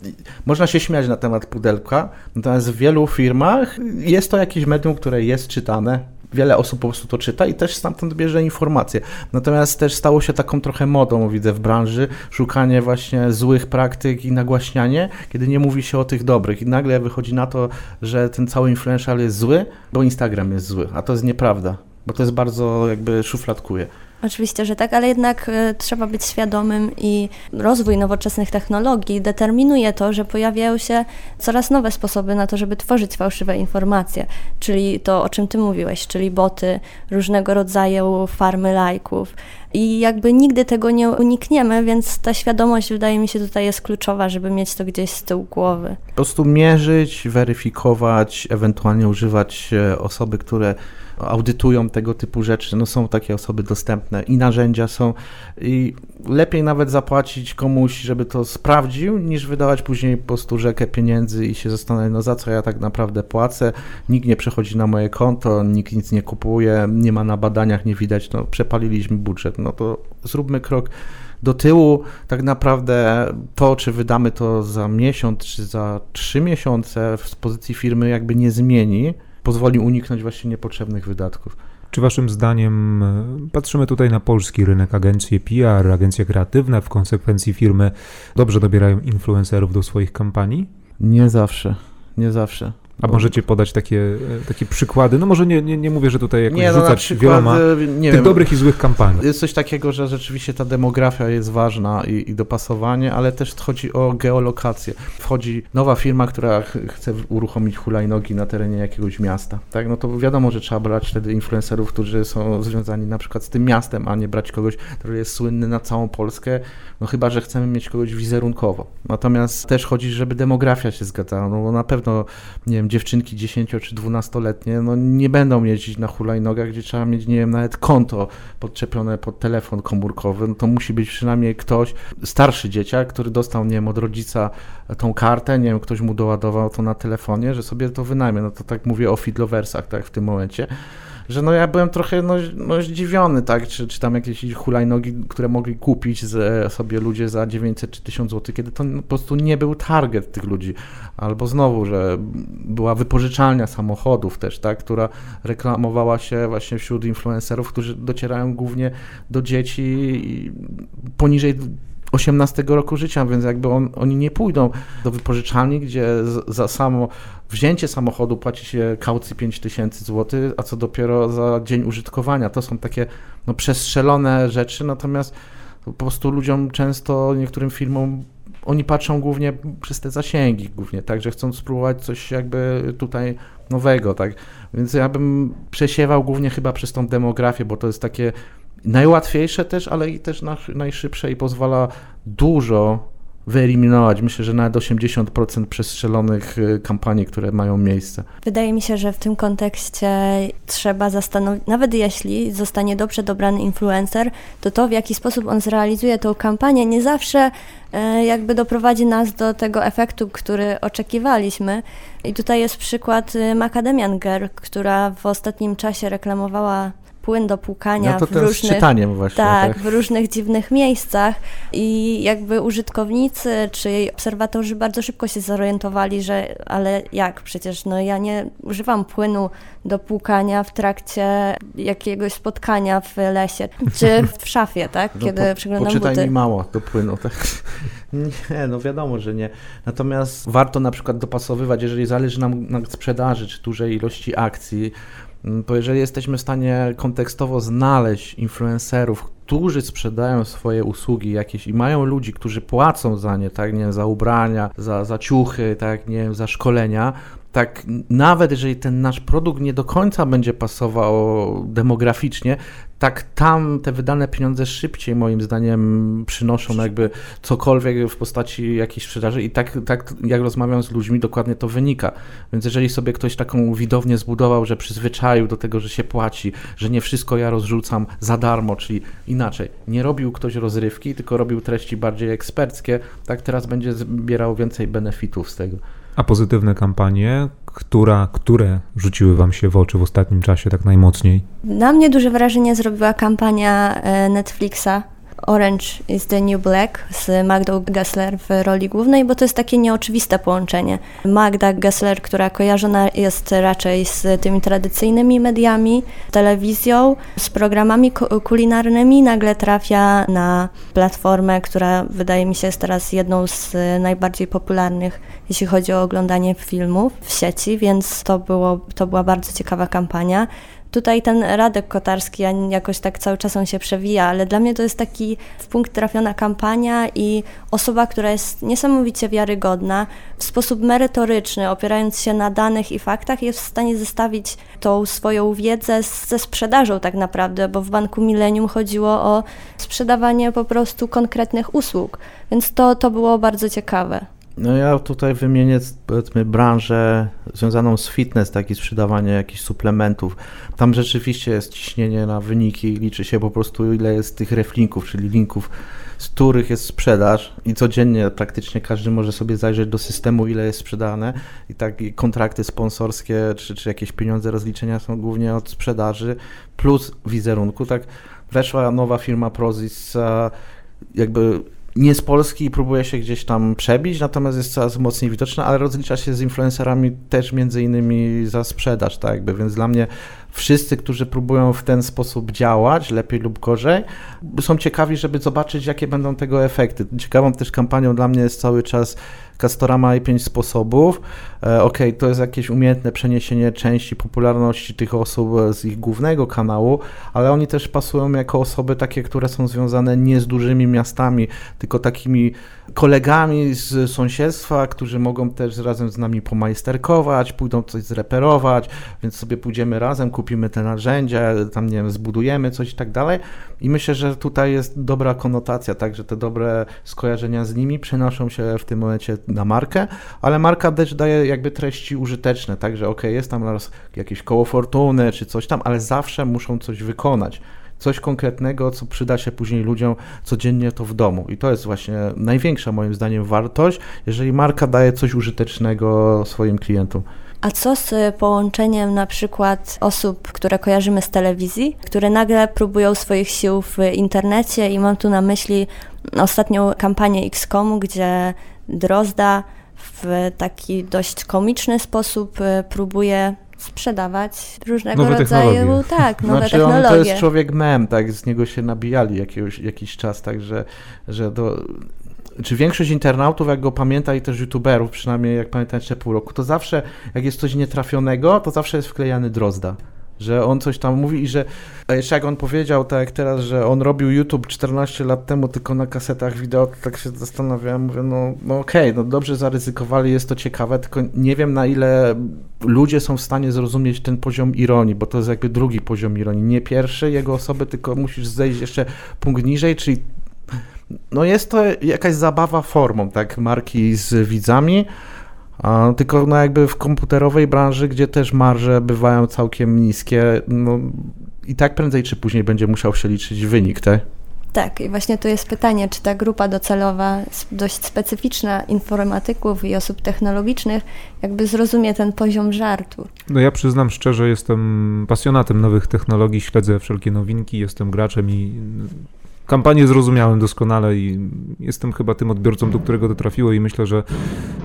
Można się śmiać na temat pudelka, natomiast w wielu firmach jest to jakieś medium, które jest czytane, wiele osób po prostu to czyta i też stamtąd bierze informacje. Natomiast też stało się taką trochę modą, widzę w branży, szukanie właśnie złych praktyk i nagłaśnianie, kiedy nie mówi się o tych dobrych. I nagle wychodzi na to, że ten cały influential jest zły, bo Instagram jest zły, a to jest nieprawda, bo to jest bardzo jakby szufladkuje. Oczywiście, że tak, ale jednak y, trzeba być świadomym i rozwój nowoczesnych technologii determinuje to, że pojawiają się coraz nowe sposoby na to, żeby tworzyć fałszywe informacje, czyli to, o czym Ty mówiłeś, czyli boty, różnego rodzaju farmy lajków. I jakby nigdy tego nie unikniemy, więc ta świadomość wydaje mi się tutaj jest kluczowa, żeby mieć to gdzieś z tyłu głowy. Po prostu mierzyć, weryfikować, ewentualnie używać e, osoby, które audytują tego typu rzeczy. No są takie osoby dostępne i narzędzia są. I lepiej nawet zapłacić komuś, żeby to sprawdził, niż wydawać później po prostu rzekę pieniędzy i się zastanawiać, no za co ja tak naprawdę płacę, nikt nie przechodzi na moje konto, nikt nic nie kupuje, nie ma na badaniach, nie widać, no przepaliliśmy budżet, no to zróbmy krok do tyłu. Tak naprawdę to, czy wydamy to za miesiąc, czy za trzy miesiące z pozycji firmy jakby nie zmieni, pozwoli uniknąć właśnie niepotrzebnych wydatków. Czy waszym zdaniem, e, patrzymy tutaj na polski rynek, agencje PR, agencje kreatywne, w konsekwencji firmy dobrze dobierają influencerów do swoich kampanii? Nie zawsze, nie zawsze. A możecie podać takie, e, takie przykłady? No może nie, nie, nie mówię, że tutaj jakoś nie, no rzucać przykład, wieloma tych wiem, dobrych i złych kampanii. Jest coś takiego, że rzeczywiście ta demografia jest ważna i, i dopasowanie, ale też chodzi o geolokację. Wchodzi nowa firma, która ch chce uruchomić hulajnogi na terenie jakiegoś miasta. Tak? No to wiadomo, że trzeba brać wtedy influencerów, którzy są związani na przykład z tym miastem, a nie brać kogoś, który jest słynny na całą Polskę, no chyba, że chcemy mieć kogoś wizerunkowo. Natomiast też chodzi, żeby demografia się zgadzała, no bo na pewno, nie wiem, dziewczynki 10 czy 12-letnie, no nie będą jeździć na hulajnogach, gdzie trzeba mieć, nie wiem, nawet konto podczepione pod telefon komórkowy, no to musi być przynajmniej ktoś, starszy dzieciak, który dostał, nie wiem, od rodzica tą kartę, nie wiem, ktoś mu doładował to na telefonie, że sobie to wynajmie, no to tak mówię o fidlowersach, tak, w tym momencie że no ja byłem trochę no, no zdziwiony, tak, czy, czy tam jakieś hulajnogi, które mogli kupić z, sobie ludzie za 900 czy 1000 zł, kiedy to po prostu nie był target tych ludzi. Albo znowu, że była wypożyczalnia samochodów też, tak, która reklamowała się właśnie wśród influencerów, którzy docierają głównie do dzieci poniżej 18 roku życia, więc jakby on, oni nie pójdą do wypożyczalni, gdzie za samo wzięcie samochodu płaci się kaucji 5000 zł, a co dopiero za dzień użytkowania. To są takie no, przestrzelone rzeczy, natomiast po prostu ludziom często, niektórym firmom oni patrzą głównie przez te zasięgi, głównie, tak, że chcą spróbować coś jakby tutaj nowego, tak, więc ja bym przesiewał głównie chyba przez tą demografię, bo to jest takie najłatwiejsze też, ale i też najszybsze i pozwala dużo wyeliminować. Myślę, że nawet 80% przestrzelonych y, kampanii, które mają miejsce. Wydaje mi się, że w tym kontekście trzeba zastanowić, nawet jeśli zostanie dobrze dobrany influencer, to to, w jaki sposób on zrealizuje tą kampanię, nie zawsze e, jakby doprowadzi nas do tego efektu, który oczekiwaliśmy. I tutaj jest przykład y, Macadamian Girl, która w ostatnim czasie reklamowała płyn do płukania no w różnych, właśnie, tak, tak, w różnych dziwnych miejscach i jakby użytkownicy czy jej obserwatorzy bardzo szybko się zorientowali, że ale jak przecież no ja nie używam płynu do płukania w trakcie jakiegoś spotkania w lesie czy w <laughs> szafie, tak? No Kiedy no, przeglądam poczytaj buty. mi mało do płynu, tak? <laughs> Nie, no wiadomo, że nie. Natomiast warto na przykład dopasowywać, jeżeli zależy nam na sprzedaży czy dużej ilości akcji, bo jeżeli jesteśmy w stanie kontekstowo znaleźć influencerów, którzy sprzedają swoje usługi jakieś i mają ludzi, którzy płacą za nie, tak, nie wiem, za ubrania, za, za ciuchy, tak, nie wiem, za szkolenia, tak nawet jeżeli ten nasz produkt nie do końca będzie pasował demograficznie, tak tam te wydane pieniądze szybciej moim zdaniem przynoszą jakby cokolwiek w postaci jakiejś sprzedaży i tak, tak jak rozmawiam z ludźmi dokładnie to wynika. Więc jeżeli sobie ktoś taką widownię zbudował, że przyzwyczaił do tego, że się płaci, że nie wszystko ja rozrzucam za darmo, czyli inaczej, nie robił ktoś rozrywki, tylko robił treści bardziej eksperckie, tak teraz będzie zbierał więcej benefitów z tego. A pozytywne kampanie, która, które rzuciły Wam się w oczy w ostatnim czasie tak najmocniej? Na mnie duże wrażenie zrobiła kampania e, Netflixa Orange is the New Black z Magdą Gessler w roli głównej, bo to jest takie nieoczywiste połączenie. Magda Gessler, która kojarzona jest raczej z tymi tradycyjnymi mediami, telewizją, z programami kulinarnymi, nagle trafia na platformę, która wydaje mi się jest teraz jedną z najbardziej popularnych, jeśli chodzi o oglądanie filmów w sieci, więc to, było, to była bardzo ciekawa kampania. Tutaj ten Radek Kotarski, jakoś tak cały czas on się przewija, ale dla mnie to jest taki w punkt trafiona kampania i osoba, która jest niesamowicie wiarygodna, w sposób merytoryczny, opierając się na danych i faktach, jest w stanie zestawić tą swoją wiedzę ze sprzedażą tak naprawdę, bo w Banku Millennium chodziło o sprzedawanie po prostu konkretnych usług, więc to, to było bardzo ciekawe. No ja tutaj wymienię powiedzmy branżę związaną z fitness, taki sprzedawanie jakichś suplementów. Tam rzeczywiście jest ciśnienie na wyniki, liczy się po prostu ile jest tych reflinków, czyli linków, z których jest sprzedaż i codziennie praktycznie każdy może sobie zajrzeć do systemu, ile jest sprzedane i tak i kontrakty sponsorskie czy, czy jakieś pieniądze rozliczenia są głównie od sprzedaży plus wizerunku. Tak weszła nowa firma Prozis, jakby nie z Polski i próbuje się gdzieś tam przebić, natomiast jest coraz mocniej widoczna, ale rozlicza się z influencerami też między innymi za sprzedaż, tak jakby, więc dla mnie wszyscy, którzy próbują w ten sposób działać, lepiej lub gorzej, są ciekawi, żeby zobaczyć, jakie będą tego efekty. Ciekawą też kampanią dla mnie jest cały czas Castorama i pięć sposobów. E, ok, to jest jakieś umiejętne przeniesienie części popularności tych osób z ich głównego kanału, ale oni też pasują jako osoby takie, które są związane nie z dużymi miastami, tylko takimi kolegami z sąsiedztwa, którzy mogą też razem z nami pomajsterkować, pójdą coś zreperować, więc sobie pójdziemy razem, kupimy te narzędzia, tam nie wiem, zbudujemy coś i tak dalej. I myślę, że tutaj jest dobra konotacja, tak, że te dobre skojarzenia z nimi przenoszą się w tym momencie na markę, ale marka też daje jakby treści użyteczne, także ok, jest tam raz jakieś koło fortuny czy coś tam, ale zawsze muszą coś wykonać coś konkretnego, co przyda się później ludziom codziennie to w domu. I to jest właśnie największa moim zdaniem wartość, jeżeli marka daje coś użytecznego swoim klientom. A co z połączeniem na przykład osób, które kojarzymy z telewizji, które nagle próbują swoich sił w internecie i mam tu na myśli ostatnią kampanię XCOM, gdzie Drozda w taki dość komiczny sposób y, próbuje sprzedawać różnego nowe rodzaju tak, nowe znaczy technologie. On to jest człowiek mem, tak, z niego się nabijali jakiegoś, jakiś czas, także że do, czy większość internautów, jak go pamięta i też youtuberów, przynajmniej jak pamiętam jeszcze pół roku, to zawsze jak jest coś nietrafionego, to zawsze jest wklejany Drozda że on coś tam mówi i że jeszcze jak on powiedział, tak jak teraz, że on robił YouTube 14 lat temu tylko na kasetach wideo, to tak się zastanawiałem, mówię, no, no okej, okay, no dobrze zaryzykowali, jest to ciekawe, tylko nie wiem na ile ludzie są w stanie zrozumieć ten poziom ironii, bo to jest jakby drugi poziom ironii, nie pierwszy jego osoby, tylko musisz zejść jeszcze punkt niżej, czyli no jest to jakaś zabawa formą, tak, marki z widzami, a, tylko no jakby w komputerowej branży, gdzie też marże bywają całkiem niskie, no i tak prędzej czy później będzie musiał się liczyć wynik, tak? Tak, i właśnie tu jest pytanie, czy ta grupa docelowa, dość specyficzna informatyków i osób technologicznych, jakby zrozumie ten poziom żartu. No ja przyznam szczerze, jestem pasjonatem nowych technologii, śledzę wszelkie nowinki, jestem graczem i kampanię zrozumiałem doskonale i jestem chyba tym odbiorcą, do którego to trafiło i myślę, że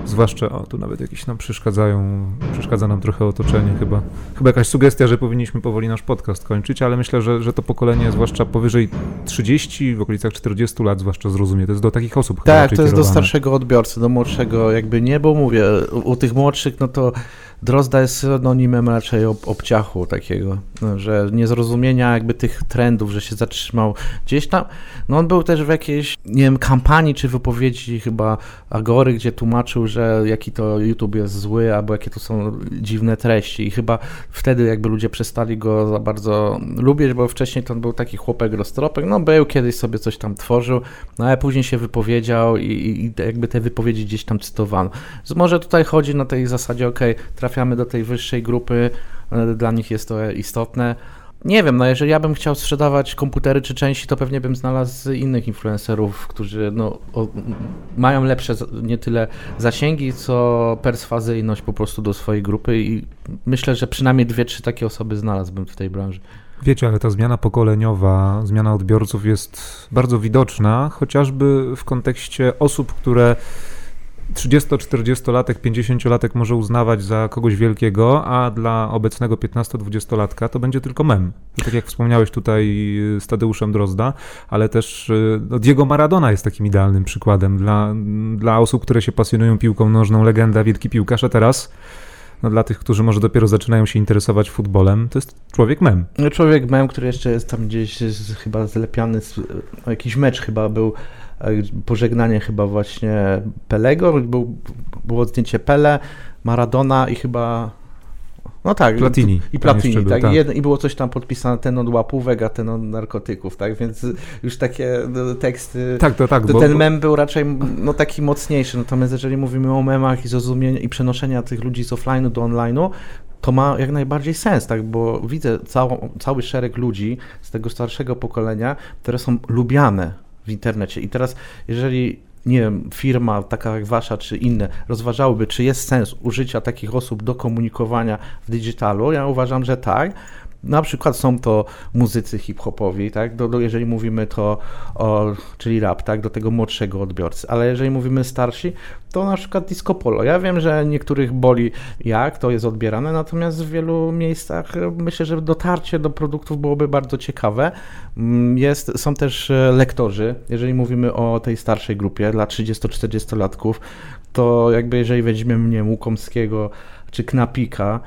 zwłaszcza, o tu nawet jakieś nam przeszkadzają, przeszkadza nam trochę otoczenie chyba. Chyba jakaś sugestia, że powinniśmy powoli nasz podcast kończyć, ale myślę, że, że to pokolenie, zwłaszcza powyżej 30, w okolicach 40 lat zwłaszcza zrozumie. To jest do takich osób Tak, to jest kierowane. do starszego odbiorcy, do młodszego jakby nie, bo mówię, u, u tych młodszych no to Drozda jest synonimem raczej ob, obciachu takiego, że niezrozumienia jakby tych trendów, że się zatrzymał gdzieś tam. No on był też w jakiejś, nie wiem, kampanii czy wypowiedzi chyba Agory, gdzie tłumaczył, że jaki to YouTube jest zły, albo jakie to są dziwne treści i chyba wtedy jakby ludzie przestali go za bardzo lubić, bo wcześniej to był taki chłopek roztropek, no był kiedyś sobie coś tam tworzył, no ale później się wypowiedział i, i jakby te wypowiedzi gdzieś tam cytowano. Może tutaj chodzi na tej zasadzie, ok, trafiamy do tej wyższej grupy, e, dla nich jest to istotne. Nie wiem, no jeżeli ja bym chciał sprzedawać komputery czy części, to pewnie bym znalazł innych influencerów, którzy no, o, mają lepsze nie tyle zasięgi, co perswazyjność po prostu do swojej grupy i myślę, że przynajmniej dwie, trzy takie osoby znalazłbym w tej branży. Wiecie, ale ta zmiana pokoleniowa, zmiana odbiorców jest bardzo widoczna, chociażby w kontekście osób, które 30-40-latek, 50-latek może uznawać za kogoś wielkiego, a dla obecnego 15-20-latka to będzie tylko mem. I tak jak wspomniałeś tutaj z Tadeuszem Drozda, ale też no Diego Maradona jest takim idealnym przykładem dla, dla osób, które się pasjonują piłką nożną, legenda, wielki piłkarz, a teraz no, dla tych, którzy może dopiero zaczynają się interesować futbolem, to jest człowiek mem. No, człowiek mem, który jeszcze jest tam gdzieś chyba zlepiany, jakiś mecz chyba był pożegnanie chyba właśnie Pelego, był, było zdjęcie Pele, Maradona i chyba no tak. Platini. I Platini, tak. tak. I, jedno, I, było coś tam podpisane, ten od łapówek, a ten od narkotyków, tak? Więc już takie no, teksty. Tak, to tak. To ten mem był raczej no, taki mocniejszy. Natomiast jeżeli mówimy o memach i zrozumienia i przenoszenia tych ludzi z offline'u do online'u, to ma jak najbardziej sens, tak? Bo widzę całą, cały szereg ludzi z tego starszego pokolenia, które są lubiane w internecie. I teraz, jeżeli nie wiem, firma taka jak wasza czy inne rozważałyby, czy jest sens użycia takich osób do komunikowania w digitalu, ja uważam, że tak, na przykład są to muzycy hip-hopowi, tak? Do, do, jeżeli mówimy to o, czyli rap, tak? Do tego młodszego odbiorcy. Ale jeżeli mówimy starsi, to na przykład disco polo. Ja wiem, że niektórych boli jak to jest odbierane, natomiast w wielu miejscach myślę, że dotarcie do produktów byłoby bardzo ciekawe. Mm, jest, są też e, lektorzy, jeżeli mówimy o tej starszej grupie dla 30-40 latków, to jakby jeżeli weźmiemy mnie Łukomskiego czy Knapika,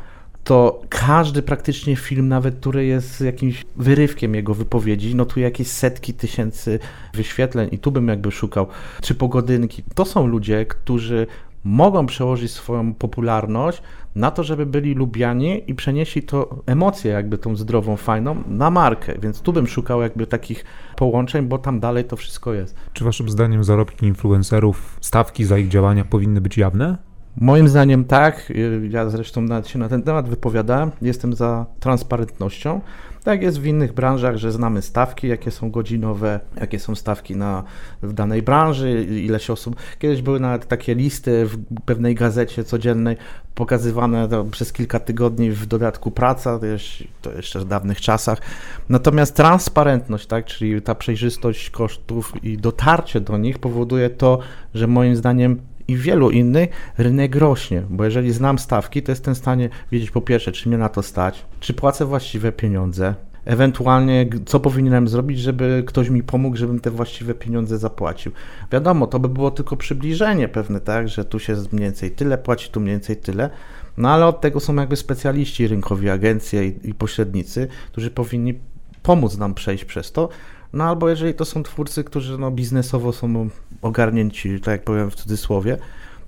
to każdy praktycznie film, nawet który jest jakimś wyrywkiem jego wypowiedzi, notuje jakieś setki tysięcy wyświetleń i tu bym jakby szukał, czy pogodynki. To są ludzie, którzy mogą przełożyć swoją popularność na to, żeby byli lubiani i przenieśli to emocje, jakby tą zdrową, fajną, na markę. Więc tu bym szukał jakby takich połączeń, bo tam dalej to wszystko jest. Czy waszym zdaniem zarobki influencerów, stawki za ich działania powinny być jawne? Moim zdaniem tak. Ja zresztą nawet się na ten temat wypowiadałem. Jestem za transparentnością. Tak jest w innych branżach, że znamy stawki, jakie są godzinowe, jakie są stawki na, w danej branży, ile się osób. Kiedyś były nawet takie listy w pewnej gazecie codziennej pokazywane przez kilka tygodni w dodatku praca, to jeszcze, to jeszcze w dawnych czasach. Natomiast transparentność, tak, czyli ta przejrzystość kosztów i dotarcie do nich powoduje to, że moim zdaniem i wielu innych rynek rośnie, bo jeżeli znam stawki, to jestem w stanie wiedzieć po pierwsze, czy mnie na to stać, czy płacę właściwe pieniądze, ewentualnie co powinienem zrobić, żeby ktoś mi pomógł, żebym te właściwe pieniądze zapłacił. Wiadomo, to by było tylko przybliżenie pewne, tak, że tu się mniej więcej tyle płaci, tu mniej więcej tyle, no ale od tego są jakby specjaliści rynkowi, agencje i, i pośrednicy, którzy powinni pomóc nam przejść przez to, no albo jeżeli to są twórcy, którzy no, biznesowo są ogarnięci, tak jak powiem w cudzysłowie,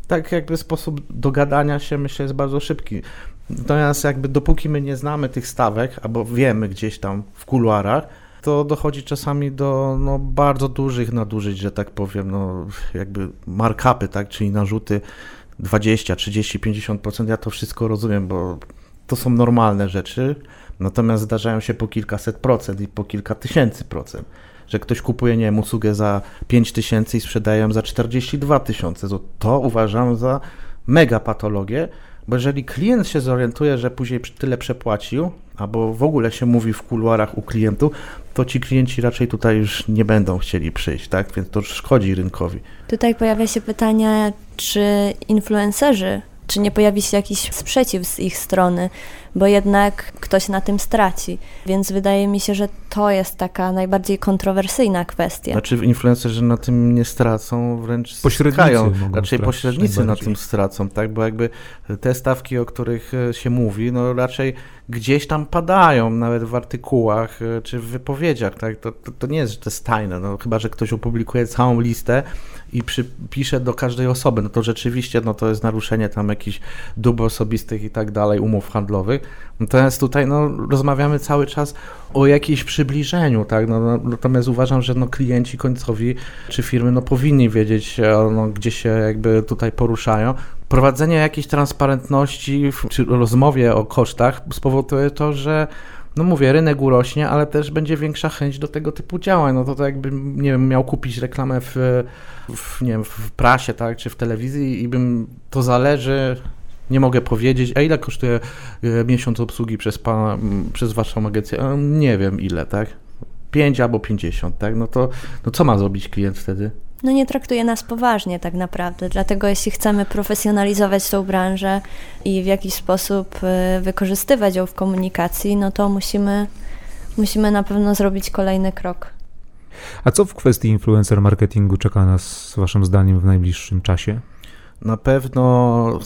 tak jakby sposób dogadania się myślę jest bardzo szybki. Natomiast jakby dopóki my nie znamy tych stawek, albo wiemy gdzieś tam w kuluarach, to dochodzi czasami do no, bardzo dużych nadużyć, że tak powiem, no, jakby markupy, tak, czyli narzuty 20, 30, 50%. Ja to wszystko rozumiem, bo to są normalne rzeczy, natomiast zdarzają się po kilkaset procent i po kilka tysięcy procent że ktoś kupuje, nie wiem, usługę za 5 tysięcy i sprzedaje ją za 42 tysiące. To uważam za mega patologię, bo jeżeli klient się zorientuje, że później tyle przepłacił, albo w ogóle się mówi w kuluarach u klientów, to ci klienci raczej tutaj już nie będą chcieli przyjść, tak? Więc to szkodzi rynkowi. Tutaj pojawia się pytanie, czy influencerzy, czy nie pojawi się jakiś sprzeciw z ich strony, bo jednak ktoś na tym straci. Więc wydaje mi się, że to jest taka najbardziej kontrowersyjna kwestia. Znaczy influencerzy na tym nie stracą, wręcz pośrednicy Raczej pośrednicy na tym stracą, tak? Bo jakby te stawki, o których e, się mówi, no raczej gdzieś tam padają, nawet w artykułach e, czy w wypowiedziach, tak? To, to, to nie jest, że to jest tajne, no chyba, że ktoś opublikuje całą listę i przypisze do każdej osoby, no to rzeczywiście no to jest naruszenie tam jakichś dóbr osobistych i tak dalej, umów handlowych. Natomiast tutaj no, rozmawiamy cały czas o jakimś przybliżeniu, tak? No, no, natomiast uważam, że no, klienci końcowi czy firmy no, powinni wiedzieć, e, no, gdzie się jakby tutaj poruszają. Prowadzenie jakiejś transparentności czy rozmowie o kosztach spowoduje to, że no mówię, rynek urośnie, ale też będzie większa chęć do tego typu działań. No to, to jakbym, nie wiem, miał kupić reklamę w, w, nie wiem, w prasie, tak, czy w telewizji i bym, to zależy, nie mogę powiedzieć, a ile kosztuje e, miesiąc obsługi przez, pana, przez waszą agencję? E, nie wiem ile, tak? 5 albo 50, tak? No to no co ma zrobić klient wtedy? No nie traktuje nas poważnie tak naprawdę, dlatego jeśli chcemy profesjonalizować tą branżę i w jakiś sposób e, wykorzystywać ją w komunikacji, no to musimy, musimy na pewno zrobić kolejny krok. A co w kwestii influencer marketingu czeka nas, Waszym zdaniem, w najbliższym czasie? Na pewno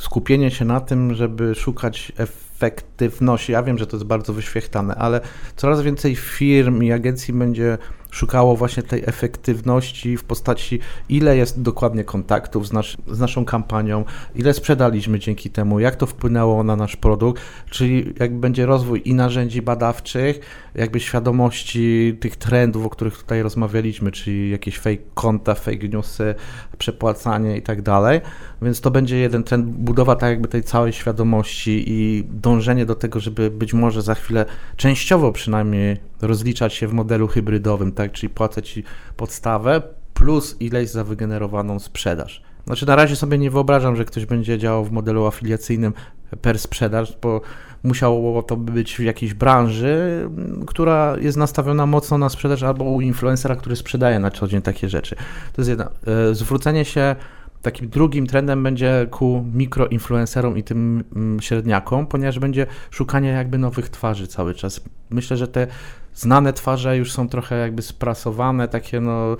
skupienie się na tym, żeby szukać efektywności. Ja wiem, że to jest bardzo wyświechtane, ale coraz więcej firm i agencji będzie szukało właśnie tej efektywności w postaci, ile jest dokładnie kontaktów z, nasz, z naszą kampanią, ile sprzedaliśmy dzięki temu, jak to wpłynęło na nasz produkt, czyli jak będzie rozwój i narzędzi badawczych, jakby świadomości tych trendów, o których tutaj rozmawialiśmy, czyli jakieś fake konta, fake newsy, przepłacanie i tak dalej. Więc to będzie jeden trend, budowa tak jakby tej całej świadomości i dążenie do tego, żeby być może za chwilę częściowo przynajmniej rozliczać się w modelu hybrydowym, tak, czyli płacę Ci podstawę plus ileś za wygenerowaną sprzedaż. Znaczy na razie sobie nie wyobrażam, że ktoś będzie działał w modelu afiliacyjnym per sprzedaż, bo musiało to być w jakiejś branży, która jest nastawiona mocno na sprzedaż albo u influencera, który sprzedaje na co dzień takie rzeczy. To jest jedna. E, zwrócenie się takim drugim trendem będzie ku mikroinfluencerom i tym mm, średniakom, ponieważ będzie szukanie jakby nowych twarzy cały czas. Myślę, że te znane twarze już są trochę jakby sprasowane, takie no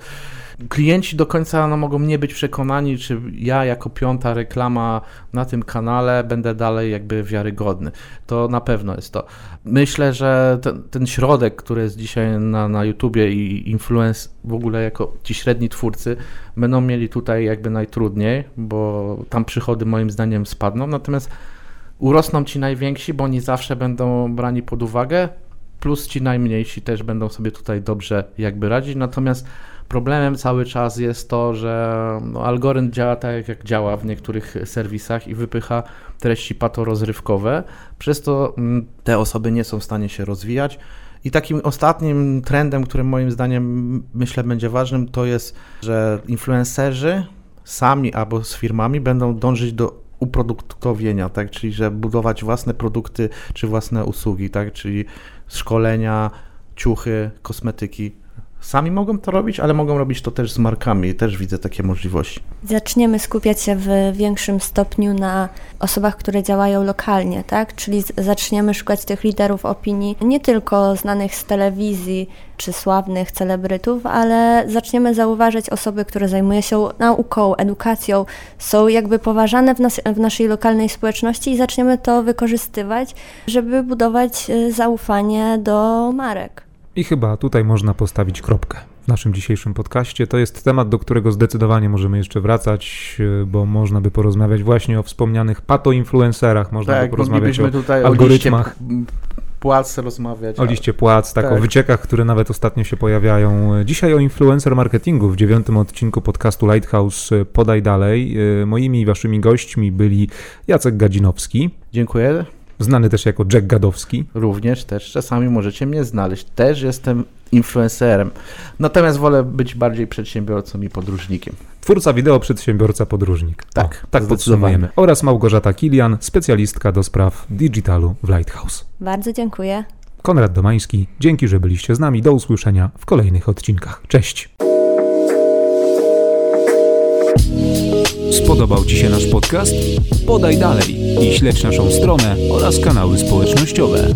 klienci do końca no, mogą nie być przekonani, czy ja jako piąta reklama na tym kanale będę dalej jakby wiarygodny. To na pewno jest to. Myślę, że ten, ten środek, który jest dzisiaj na, na YouTubie i influence w ogóle jako ci średni twórcy będą mieli tutaj jakby najtrudniej, bo tam przychody moim zdaniem spadną, natomiast urosną ci najwięksi, bo oni zawsze będą brani pod uwagę, plus ci najmniejsi też będą sobie tutaj dobrze jakby radzić, natomiast Problemem cały czas jest to, że no, algorytm działa tak, jak działa w niektórych serwisach i wypycha treści patorozrywkowe, przez to mm, te osoby nie są w stanie się rozwijać. I takim ostatnim trendem, którym moim zdaniem myślę będzie ważnym, to jest, że influencerzy sami albo z firmami będą dążyć do uproduktowienia, tak? czyli że budować własne produkty czy własne usługi, tak? czyli szkolenia, ciuchy, kosmetyki sami mogą to robić, ale mogą robić to też z markami i też widzę takie możliwości. Zaczniemy skupiać się w większym stopniu na osobach, które działają lokalnie, tak? Czyli zaczniemy szukać tych liderów opinii, nie tylko znanych z telewizji czy sławnych celebrytów, ale zaczniemy zauważać osoby, które zajmują się nauką, edukacją, są jakby poważane w, nas, w naszej lokalnej społeczności i zaczniemy to wykorzystywać, żeby budować y, zaufanie do marek. I chyba tutaj można postawić kropkę w naszym dzisiejszym podcaście. To jest temat, do którego zdecydowanie możemy jeszcze wracać, e, bo można by porozmawiać właśnie o wspomnianych patoinfluencerach, można tak, by porozmawiać o tutaj algorytmach. O płac rozmawiać. O liście płac, tak, tak, o wyciekach, które nawet ostatnio się pojawiają. Dzisiaj o influencer marketingu w dziewiątym odcinku podcastu Lighthouse Podaj Dalej. E, moimi i waszymi gośćmi byli Jacek Gadzinowski. Dziękuję znany też jako Jack Gadowski. Również też czasami możecie mnie znaleźć. Też jestem influencerem. Natomiast wolę być bardziej przedsiębiorcą i podróżnikiem. Twórca wideo, przedsiębiorca, podróżnik. Tak, o, tak podsumujemy. Oraz Małgorzata Kilian, specjalistka do spraw digitalu w Lighthouse. Bardzo dziękuję. Konrad Domański, dzięki, że byliście z nami. Do usłyszenia w kolejnych odcinkach. Cześć. Spodobał Ci się nasz podcast? Podaj dalej i śledź naszą stronę oraz kanały społecznościowe.